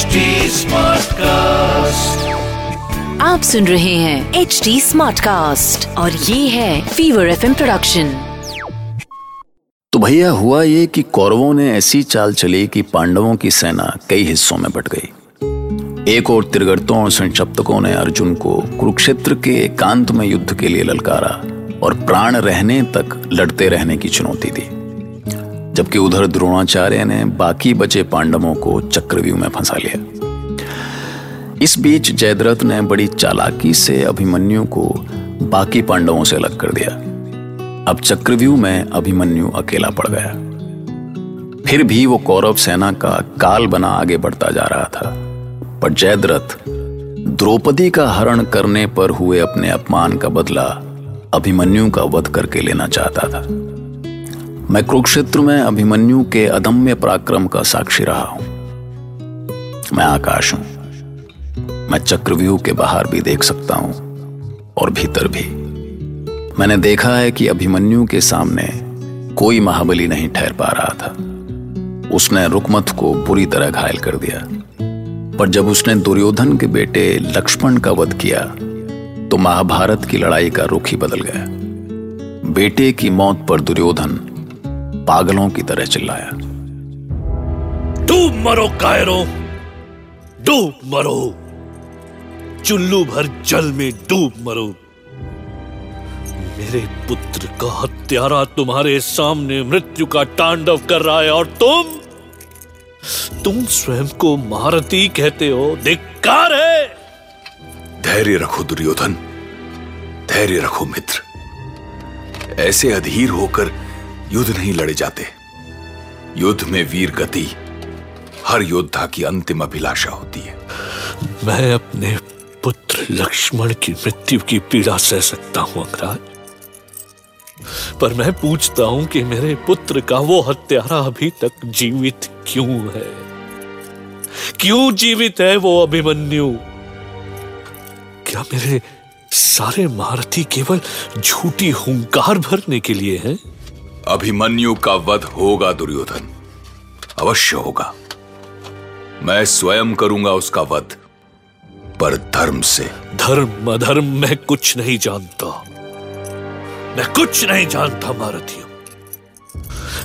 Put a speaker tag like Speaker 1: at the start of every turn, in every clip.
Speaker 1: HD Smartcast.
Speaker 2: आप सुन रहे हैं एच डी स्मार्ट कास्ट और ये है फीवर एफ़ प्रोडक्शन
Speaker 3: तो भैया हुआ ये कि कौरवों ने ऐसी चाल चली कि पांडवों की सेना कई हिस्सों में बट गई। एक और त्रिगर्तों और संक्षप्तकों ने अर्जुन को कुरुक्षेत्र के एकांत में युद्ध के लिए ललकारा और प्राण रहने तक लड़ते रहने की चुनौती दी। जबकि उधर द्रोणाचार्य ने बाकी बचे पांडवों को चक्रव्यूह में फंसा लिया। इस बीच जयद्रथ ने बड़ी चालाकी से अभिमन्यु को बाकी पांडवों से अलग कर दिया। अब चक्रव्यूह में अभिमन्यु अकेला पड़ गया। फिर भी वो कौरव सेना का काल बना आगे बढ़ता जा रहा था। पर जयद्रथ द्रौपदी का हरण करने पर हुए अपने अपमान का बदला अभिमन्यु का वध करके लेना चाहता था। मैं कुरुक्षेत्र में अभिमन्यु के अदम्य पराक्रम का साक्षी रहा हूँ। मैं आकाश हूँ। मैं चक्रव्यूह के बाहर भी देख सकता हूँ, और भीतर भी। मैंने देखा है कि अभिमन्यु के सामने कोई महाबली नहीं ठहर पा रहा था। उसने रुकमत को बुरी तरह घायल कर दिया। पर जब उसने दुर्योधन के बेटे लक्ष्मण का वध किया तो महाभारत की लड़ाई का रुख ही बदल गया। बेटे की मौत पर दुर्योधन पागलों की तरह चिल्लाया।
Speaker 1: डूब मरो कायरों, डूब मरो। चुल्लू भर जल में डूब मरो। मेरे पुत्र का हत्यारा तुम्हारे सामने मृत्यु का तांडव कर रहा है और तुम तुम स्वयं को महारथी कहते हो, धिक्कार है।
Speaker 4: धैर्य रखो दुर्योधन, धैर्य रखो मित्र। ऐसे अधीर होकर युद्ध नहीं लड़े जाते। युद्ध में वीर गति हर योद्धा की अंतिम अभिलाषा होती है।
Speaker 1: मैं अपने पुत्र लक्ष्मण की मृत्यु की पीड़ा सह सकता हूँ, अंगराज। पर मैं पूछता हूँ कि मेरे पुत्र का वो हत्यारा अभी तक जीवित क्यों है? क्यों जीवित है वो अभिमन्यु? क्या मेरे सारे महारथी केवल झूठी हुंकार भरने के लिए हैं?
Speaker 4: अभिमन्यु का वध होगा, दुर्योधन। अवश्य होगा। मैं स्वयं करूँगा उसका वध, पर धर्म से।
Speaker 1: धर्म, अधर्म, मैं कुछ नहीं जानता। मैं कुछ नहीं जानता महारथियों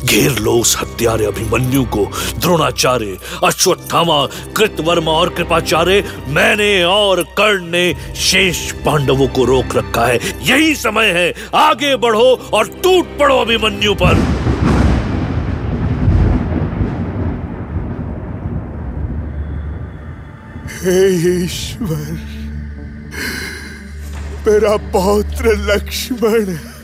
Speaker 1: घेर लो उस हत्यारे अभिमन्यु को। द्रोणाचार्य, अश्वत्थामा, कृतवर्मा और कृपाचार्य, मैंने और कर्ण ने शेष पांडवों को रोक रखा है। यही समय है। आगे बढ़ो और टूट पड़ो अभिमन्यु पर।
Speaker 5: हे ईश्वर, मेरा पौत्र लक्ष्मण।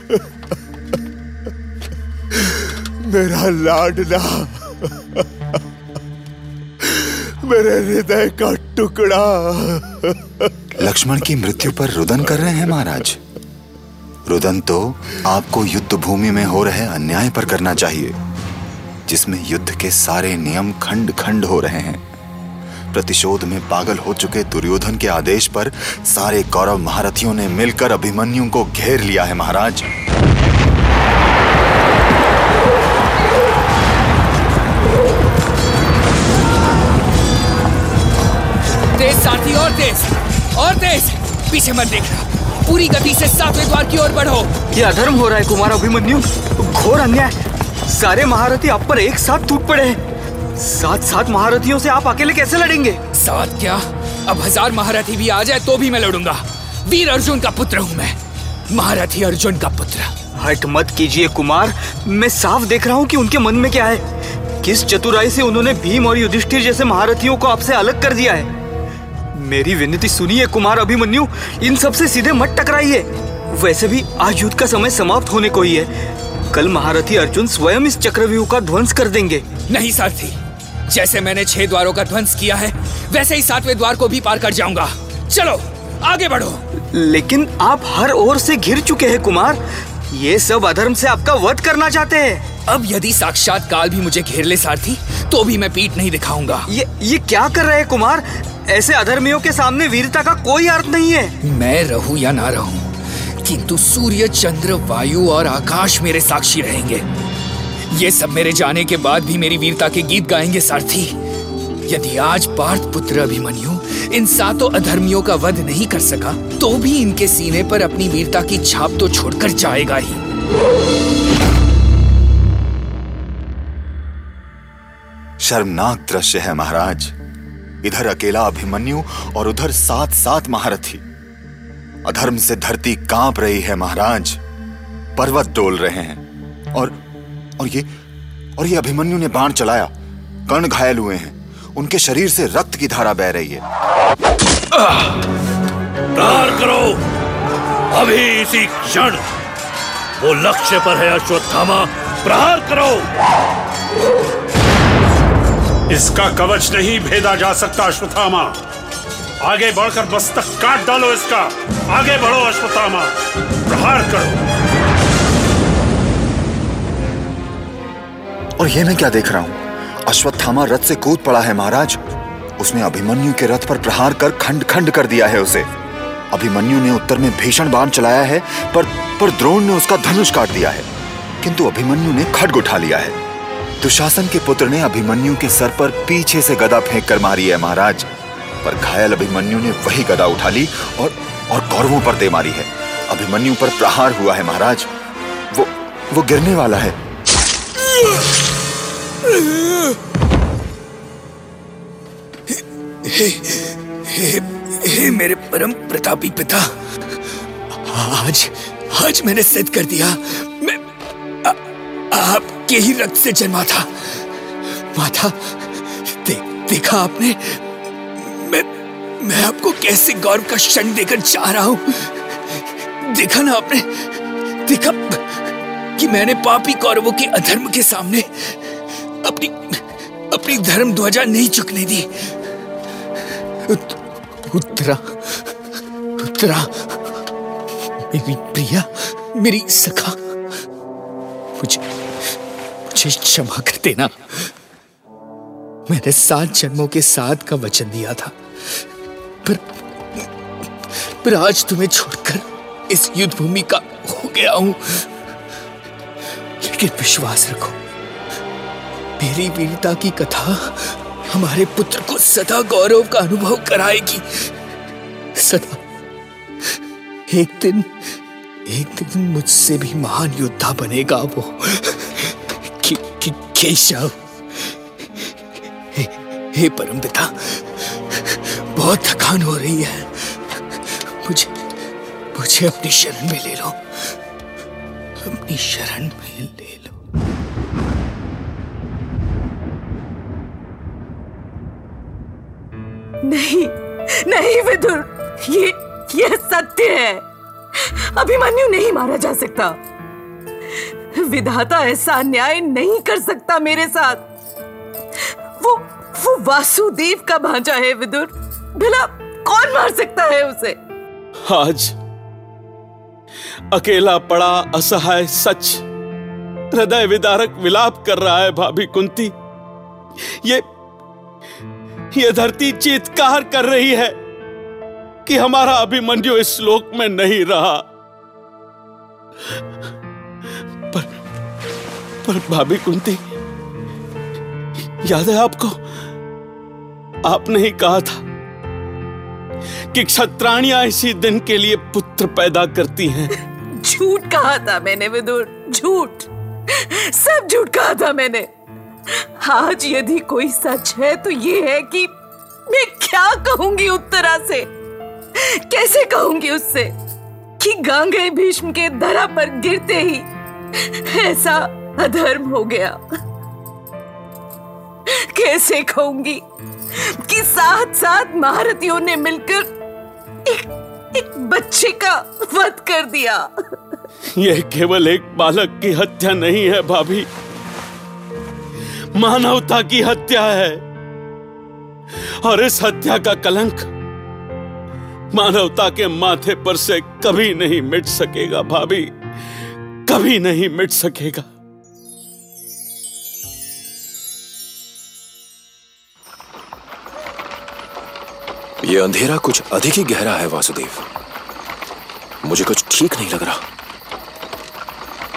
Speaker 5: मेरा लाडला। मेरे हृदय का टुकड़ा।
Speaker 6: लक्ष्मण की मृत्यु पर रुदन कर रहे हैं महाराज। रुदन तो आपको युद्ध भूमि में हो रहे अन्याय पर करना चाहिए, जिसमें युद्ध के सारे नियम खंड खंड हो रहे हैं। प्रतिशोध में पागल हो चुके दुर्योधन के आदेश पर सारे कौरव महारथियों ने मिलकर अभिमन्यु को घेर लिया है महाराज।
Speaker 7: तेज साथी और तेज और तेज पीछे मत देखना। पूरी गति से सातवें द्वार की ओर बढ़ो।
Speaker 8: ये अधर्म हो रहा है कुमार अभिमन्यु? घोर अन्याय। सारे महारथी आप पर एक साथ टूट पड़े हैं। सात सात महारथियों से आप अकेले कैसे लड़ेंगे?
Speaker 7: साथ क्या? अब हज़ार महारथी भी आ जाए तो भी मैं लड़ूँगा। वीर अर्जुन का पुत्र हूँ मैं। महारथी अर्जुन का पुत्र।
Speaker 8: हट मत कीजिए कुमार। मैं साफ़ देख रहा हूँ कि उनके मन में क्या है। किस चतुराई से उन्होंने भीम और युधिष्ठिर जैसे महारथियों को आपसे अलग कर दिया है? मेरी विनती सुनिए कुमार अभिमन्यु। इन सबसे सीधे मत टकराइए। वैसे भी आज युद्ध का समय समाप्त होने को ही है। कल महारथी अर्जुन स्वयं इस चक्रव्यूह का ध्वंस कर देंगे।
Speaker 7: नहीं सारथी। जैसे मैंने छह द्वारों का ध्वंस किया है वैसे ही सातवें द्वार को भी पार कर जाऊँगा। चलो आगे बढ़ो।
Speaker 8: लेकिन आप हर ओर से घिर चुके हैं कुमार। ये सब अधर्म से आपका वध करना चाहते हैं।
Speaker 7: अब यदि साक्षात काल भी मुझे घेर ले सारथी तो भी मैं पीठ नहीं दिखाऊँगा।
Speaker 8: ये ये क्या कर रहे हैं कुमार? ऐसे अधर्मियों के सामने वीरता का कोई अर्थ नहीं है।
Speaker 7: मैं रहूँ या ना रहूँ किंतु सूर्य चंद्र वायु और आकाश मेरे साक्षी रहेंगे। ये सब मेरे जाने के बाद भी मेरी वीरता के गीत गाएँगे सारथी। यदि आज पार्थ पुत्र अभिमन्यु इन सातों अधर्मियों का वध नहीं कर सका तो भी इनके सीने पर अपनी वीरता की छाप तो छोड़कर जाएगा ही।
Speaker 6: शर्मनाक दृश्य है महाराज। इधर अकेला अभिमन्यु और उधर सात सात महारथी। अधर्म से धरती काँप रही है महाराज। पर्वत डोल रहे हैं। और और ये और ये अभिमन्यु ने बाण चलाया। कर्ण घायल हुए हैं। उनके शरीर से रक्त की धारा बह रही है।
Speaker 1: प्रहार करो। अभी इसी क्षण। वो लक्ष्य पर है अश्वत्थामा। प्रहार करो।
Speaker 9: इसका कवच नहीं भेदा जा सकता, अश्वत्थामा। आगे बढ़कर मस्तक काट डालो इसका। आगे बढ़ो, अश्वत्थामा। प्रहार करो।
Speaker 6: और ये मैं क्या देख रहा हूँ? अश्वत्थामा रथ से कूद पड़ा है, महाराज। उसने अभिमन्यु के रथ पर प्रहार कर खंड खंड कर दिया है उसे। अभिमन्यु ने उत्तर में भीषण बाण चलाया है, पर पर द्रोण ने उसका धनुष काट दिया है। किंतु अभिमन्यु ने खड्ग उठा लिया है। दुशासन के पुत्र ने अभिमन्यु के सर पर पीछे से गदा फेंक कर मारी है महाराज। पर घायल अभिमन्यु ने वही गदा उठा ली और और कौरवों पर दे मारी है। अभिमन्यु पर प्रहार हुआ है महाराज। वो वो गिरने वाला है।
Speaker 7: हे, हे, हे मेरे परम प्रतापी पिता आज आज मैंने सिद्ध कर दिया। आपके ही रक्त से जन्मा था। माता दे, देखा आपने? मैं मैं आपको कैसे गौरव का क्षण देकर जा रहा हूँ? देखा ना आपने? देखा कि मैंने पापी कौरवों के अधर्म के सामने अपनी अपनी धर्म ध्वजा नहीं चुकने दी। उत, उत्तरा उत्तरा मेरी प्रिया मेरी सखा मुझे मुझे क्षमा कर देना। मैंने सात जन्मों के साथ का वचन दिया था। पर पर आज तुम्हें छोड़कर इस युद्ध भूमि का हो गया हूँ। लेकिन विश्वास रखो, मेरी वीरता की कथा हमारे पुत्र को सदा गौरव का अनुभव कराएगी। सदा, एक दिन एक दिन मुझसे भी महान योद्धा बनेगा वो। केशव। हे, हे परम पिता बहुत थकान हो रही है। मुझे मुझे अपनी शरण में ले लो। अपनी शरण में ले लो।
Speaker 10: नहीं नहीं विदुर ये ये सत्य है। अभिमन्यु नहीं मारा जा सकता। विधाता ऐसा अन्याय नहीं कर सकता मेरे साथ। वो वो वासुदेव का भांजा है, विदुर। भला कौन मार सकता है उसे?
Speaker 11: आज अकेला पड़ा, असहाय, सच, हृदय विदारक विलाप कर रहा है भाभी कुंती। ये ये धरती चीत्कार कर रही है कि हमारा अभिमन्यु इस लोक में नहीं रहा। पर भाभी कुंती, याद है आपको? आपने ही कहा था कि क्षत्राणियाँ इसी दिन के लिए पुत्र पैदा करती हैं।
Speaker 10: झूठ कहा था मैंने, विदुर, झूठ। सब झूठ कहा था मैंने। आज यदि कोई सच है तो ये है कि मैं क्या कहूँगी उत्तरा से? कैसे कहूँगी उससे कि गांगे भीष्म के धरा पर गिरते ही ऐसा अधर्म हो गया। कैसे कहूँगी कि साथ साथ महारथियों ने मिलकर एक एक बच्चे का वध कर दिया।
Speaker 11: यह केवल एक बालक की हत्या नहीं है, भाभी। मानवता की हत्या है। और इस हत्या का कलंक मानवता के माथे पर से कभी नहीं मिट सकेगा, भाभी। कभी नहीं मिट सकेगा।
Speaker 12: ये अंधेरा कुछ अधिक ही गहरा है वासुदेव। मुझे कुछ ठीक नहीं लग रहा।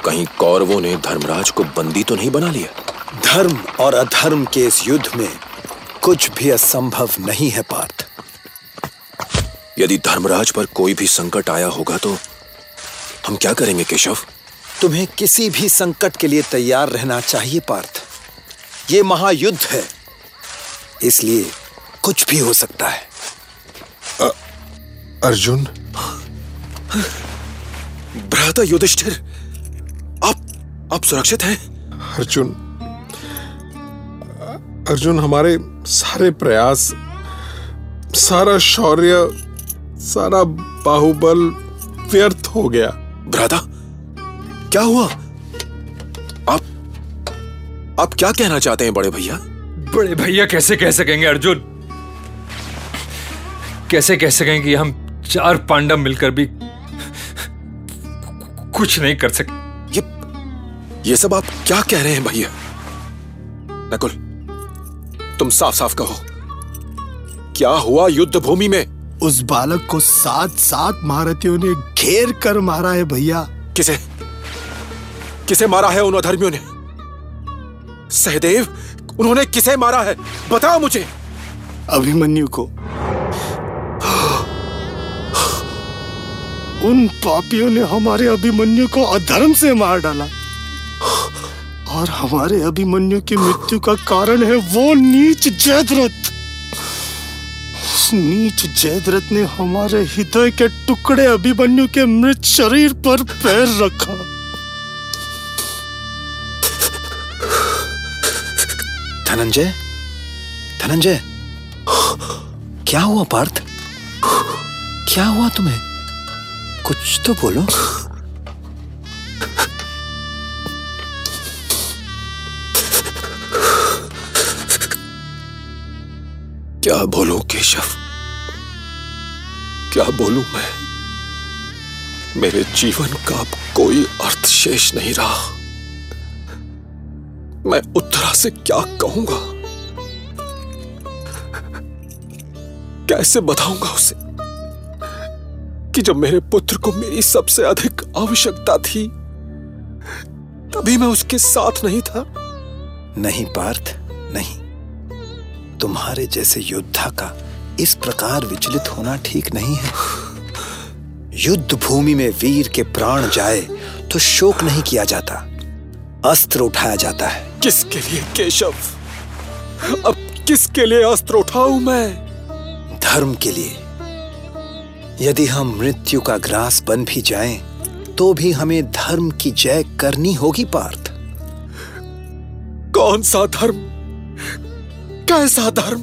Speaker 12: कहीं कौरवों ने धर्मराज को बंदी तो नहीं बना लिया?
Speaker 13: धर्म और अधर्म के इस युद्ध में कुछ भी असंभव नहीं है पार्थ।
Speaker 12: यदि धर्मराज पर कोई भी संकट आया होगा तो हम क्या करेंगे केशव?
Speaker 13: तुम्हें किसी भी संकट के लिए तैयार रहना चाहिए पार्थ। ये महायुद्ध है। इसलिए कुछ भी हो सकता है।
Speaker 14: अर्जुन।
Speaker 12: भ्राता युधिष्ठिर आप आप सुरक्षित हैं?
Speaker 14: अर्जुन अर्जुन हमारे सारे प्रयास सारा शौर्य सारा बाहुबल व्यर्थ हो गया।
Speaker 12: भ्राता क्या हुआ? आप आप क्या कहना चाहते हैं बड़े भैया?
Speaker 15: बड़े भैया कैसे कह सकेंगे अर्जुन? कैसे कह सकेंगे कि हम चार पांडव मिलकर भी कुछ नहीं कर सके
Speaker 12: ये ये सब आप क्या कह रहे हैं भैया? नकुल तुम साफ़ साफ़ कहो। क्या हुआ युद्ध भूमि में?
Speaker 5: उस बालक को सात सात महारथियों ने घेर कर मारा है भैया।
Speaker 12: किसे? किसे मारा है उन अधर्मियों ने? सहदेव उन्होंने किसे मारा है? बताओ मुझे।
Speaker 5: अभिमन्यु को उन पापियों ने हमारे अभिमन्यु को अधर्म से मार डाला। और हमारे अभिमन्यु की मृत्यु का कारण है वो नीच जयद्रथ। नीच जयद्रथ ने हमारे हृदय के टुकड़े अभिमन्यु के मृत शरीर पर पैर रखा।
Speaker 13: धनंजय? धनंजय? क्या हुआ पार्थ? क्या हुआ तुम्हें? कुछ तो बोलो।
Speaker 12: क्या बोलूँ, केशव? क्या बोलूँ मैं? मेरे जीवन का अब कोई अर्थ शेष नहीं रहा। मैं उत्तरा से क्या कहूँगा? कैसे बताऊँगा उसे? कि जब मेरे पुत्र को मेरी सबसे अधिक आवश्यकता थी तभी मैं उसके साथ नहीं था।
Speaker 13: नहीं पार्थ नहीं। तुम्हारे जैसे योद्धा का इस प्रकार विचलित होना ठीक नहीं है। युद्ध भूमि में वीर के प्राण जाए तो शोक नहीं किया जाता अस्त्र उठाया जाता है।
Speaker 12: किसके लिए केशव? अब किसके लिए अस्त्र उठाऊं मैं?
Speaker 13: धर्म के लिए। यदि हम मृत्यु का ग्रास बन भी जाएँ, तो भी हमें धर्म की जय करनी होगी पार्थ।
Speaker 12: कौन सा धर्म? कैसा धर्म?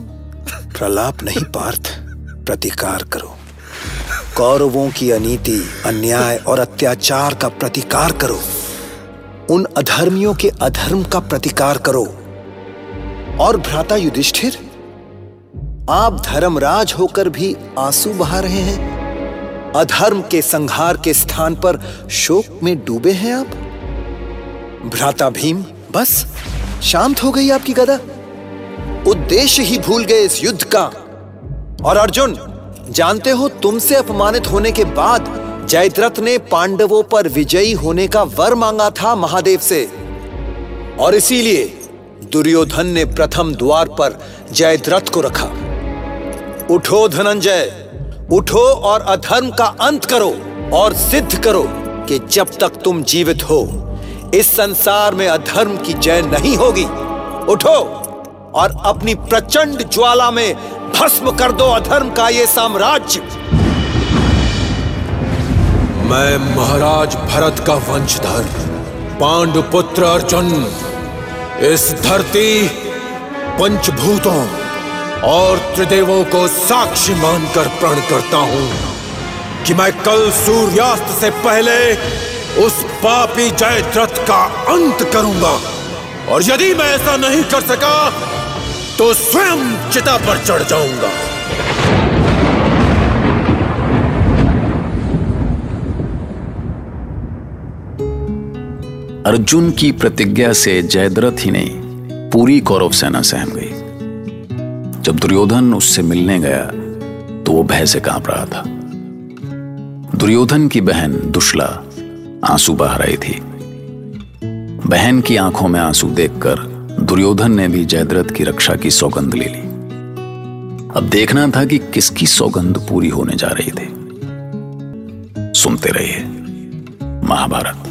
Speaker 13: प्रलाप नहीं पार्थ। प्रतिकार करो। कौरवों की अनीति अन्याय और अत्याचार का प्रतिकार करो। उन अधर्मियों के अधर्म का प्रतिकार करो। और भ्राता युधिष्ठिर आप धर्मराज होकर भी आँसू बहा रहे हैं। अधर्म के संहार के स्थान पर शोक में डूबे हैं आप? भ्राता भीम, बस, शांत हो गई आपकी गदा। उद्देश्य ही भूल गए इस युद्ध का। और अर्जुन, जानते हो तुमसे अपमानित होने के बाद जयद्रथ ने पांडवों पर विजयी होने का वर मांगा था महादेव से। और इसीलिए दुर्योधन ने प्रथम द्वार पर जयद्रथ को रखा। उठो धनंजय उठो और अधर्म का अंत करो और सिद्ध करो कि जब तक तुम जीवित हो, इस संसार में अधर्म की जय नहीं होगी। उठो और अपनी प्रचंड ज्वाला में भस्म कर दो अधर्म का ये साम्राज्य।
Speaker 12: मैं महाराज भरत का वंशधर, पांडुपुत्र अर्जुन, इस धरती पंचभूतों। और त्रिदेवों को साक्षी मानकर प्रण करता हूँ कि मैं कल सूर्यास्त से पहले उस पापी जयद्रथ का अंत करूँगा। और यदि मैं ऐसा नहीं कर सका तो स्वयं चिता पर चढ़ जाऊँगा।
Speaker 3: अर्जुन की प्रतिज्ञा से जयद्रथ ही नहीं पूरी कौरव सेना सहम गई। जब दुर्योधन उससे मिलने गया तो वो भय से काँप रहा था। दुर्योधन की बहन दुशला आँसू बहा रही थी। बहन की आँखों में आँसू देखकर दुर्योधन ने भी जयद्रथ की रक्षा की सौगंध ले ली। अब देखना था कि किसकी सौगंध पूरी होने जा रही थी। सुनते रहिए, महाभारत।